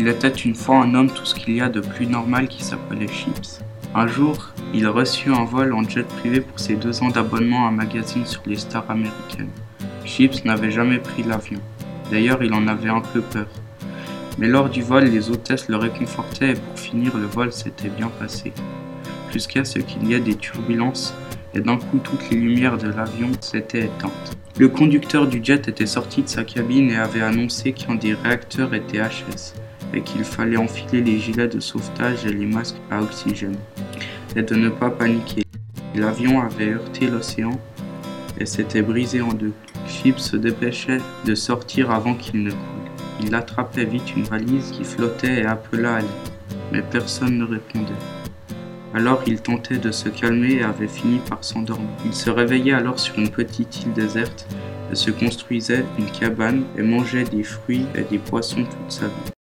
Il était une fois un homme tout ce qu'il y a de plus normal qui s'appelait Chips. Un jour, il reçut un vol en jet privé pour ses deux ans d'abonnement à un magazine sur les stars américaines. Chips n'avait jamais pris l'avion. D'ailleurs, il en avait un peu peur. Mais lors du vol, les hôtesses le réconfortaient et pour finir, le vol s'était bien passé. Jusqu'à ce qu'il y ait des turbulences et d'un coup toutes les lumières de l'avion s'étaient éteintes. Le conducteur du jet était sorti de sa cabine et avait annoncé qu'un des réacteurs était HS et qu'il fallait enfiler les gilets de sauvetage et les masques à oxygène et de ne pas paniquer. L'avion avait heurté l'océan et s'était brisé en deux. Chips se dépêchait de sortir avant qu'il ne coule. Il attrapait vite une valise qui flottait et appela à mais personne ne répondait. Alors il tentait de se calmer et avait fini par s'endormir. Il se réveillait alors sur une petite île déserte et se construisait une cabane et mangeait des fruits et des poissons toute sa vie.